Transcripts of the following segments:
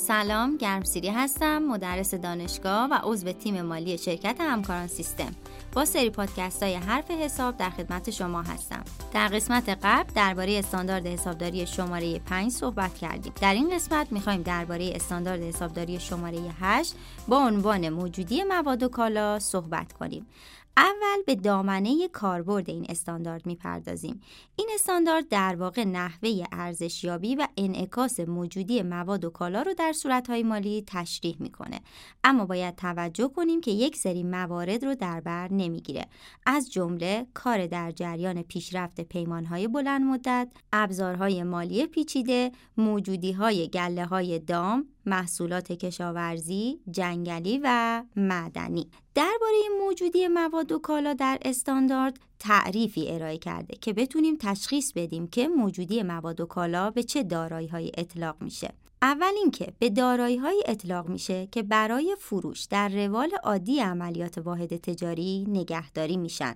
سلام گرمسیری هستم مدرس دانشگاه و عضو تیم مالی شرکت همکاران سیستم. با سری پادکست های حرف حساب در خدمت شما هستم. در قسمت قبل درباره استاندارد حسابداری شماره 5 صحبت کردیم. در این قسمت می‌خوایم درباره استاندارد حسابداری شماره 8 با عنوان موجودی مواد و کالا صحبت کنیم. اول به دامنه کاربرد این استاندارد می‌پردازیم. این استاندارد در واقع نحوه ارزشیابی و انعکاس موجودی مواد و کالا رو در صورتهای مالی تشریح می‌کنه. اما باید توجه کنیم که یک سری موارد رو در بر نمی‌گیره. از جمله کار در جریان پیشرفت پیمانهای بلند مدت، ابزارهای مالی پیچیده، موجودی های گله های دام، محصولات کشاورزی، جنگلی و معدنی. درباره موجودی مواد و کالا در استاندارد تعریفی ارائه کرده که بتونیم تشخیص بدیم که موجودی مواد و کالا به چه دارایی های اطلاق میشه. اول اینکه به دارایی های اطلاق میشه که برای فروش در روال عادی عملیات واحد تجاری نگهداری میشن.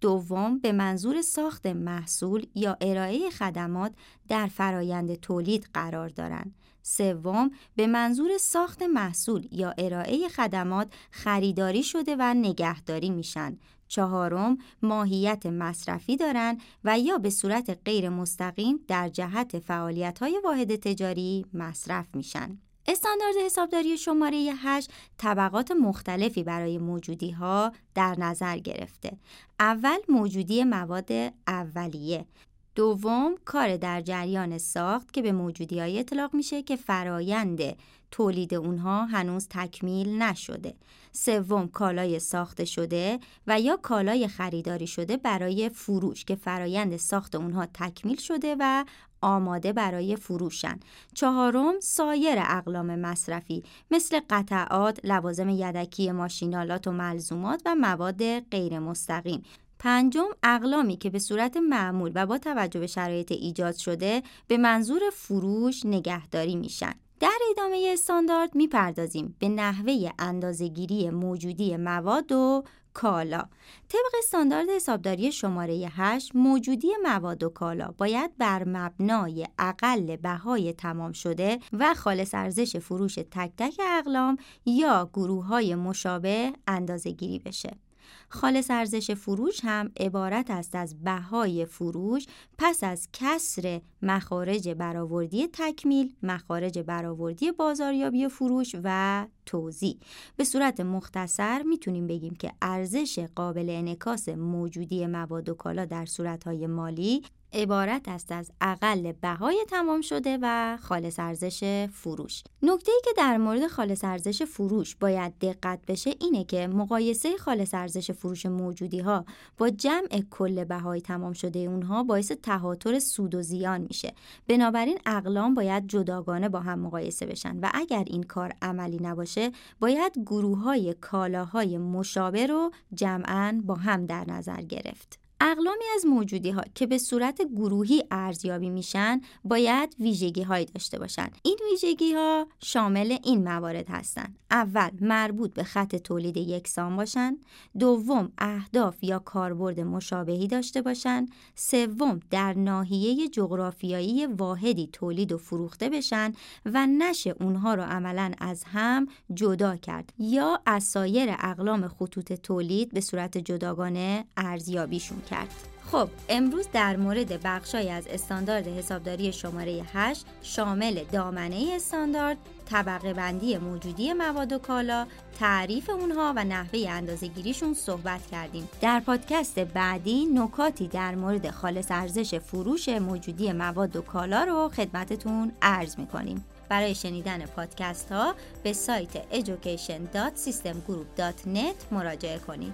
دوم به منظور ساخت محصول یا ارائه خدمات در فرایند تولید قرار دارند. سوم به منظور ساخت محصول یا ارائه خدمات خریداری شده و نگهداری میشن. چهارم ماهیت مصرفی دارند و یا به صورت غیر مستقیم در جهت فعالیت های واحد تجاری مصرف میشن. استاندارد حسابداری شماره 8 طبقات مختلفی برای موجودی ها در نظر گرفته. اول موجودی مواد اولیه دوم کار در جریان ساخت که به موجودی های اطلاق میشه که فرایند تولید اونها هنوز تکمیل نشده. سوم کالای ساخته شده و یا کالای خریداری شده برای فروش که فرایند ساخت اونها تکمیل شده و آماده برای فروشن. چهارم سایر اقلام مصرفی مثل قطعات، لوازم یدکی ماشینالات و ملزومات و مواد غیر مستقیم پنجم اقلامی که به صورت معمول و با توجه به شرایط ایجاد شده به منظور فروش نگهداری میشن. در ادامه استاندارد می‌پردازیم به نحوه اندازهگیری موجودی مواد و کالا طبق استاندارد حسابداری شماره 8 موجودی مواد و کالا باید بر مبنای اقل بهای تمام شده و خالص ارزش فروش تک تک اقلام یا گروه های مشابه اندازه گیری بشه خالص ارزش فروش هم عبارت است از بهای فروش پس از کسر مخارج برآوردی تکمیل، مخارج برآوردی بازاریابی فروش و توزیع. به صورت مختصر می‌تونیم بگیم که ارزش قابل انعکاس موجودی مواد و کالا در صورتهای مالی عبارت است از اقل بهای تمام شده و خالص ارزش فروش. نکته ای که در مورد خالص ارزش فروش باید دقت بشه اینه که مقایسه خالص ارزش فروش موجودی ها با جمع کل بهای تمام شده اونها باعث تهاتر سود و زیان میشه. بنابراین اقلام باید جداگانه با هم مقایسه بشن و اگر این کار عملی نباشه باید گروه های کالاهای مشابه رو جمعا با هم در نظر گرفت. اقلامی از موجودی ها که به صورت گروهی ارزیابی میشن باید ویژگی هایی داشته باشند. این ویژگی ها شامل این موارد هستند. اول مربوط به خط تولید یکسان باشند. دوم اهداف یا کاربرد مشابهی داشته باشند. سوم در ناحیه جغرافیایی واحدی تولید و فروخته بشن و نشه اونها رو عملا از هم جدا کرد یا از سایر اقلام خطوط تولید به صورت جداگانه ارزیابیشون کرد. خب امروز در مورد بخشای از استاندارد حسابداری شماره 8 شامل دامنه استاندارد، طبقه بندی موجودی مواد و کالا، تعریف اونها و نحوه اندازه گیریشون صحبت کردیم. در پادکست بعدی نکاتی در مورد خالص ارزش فروش موجودی مواد و کالا رو خدمتتون عرض می‌کنیم. برای شنیدن پادکست ها به سایت education.systemgroup.net مراجعه کنید.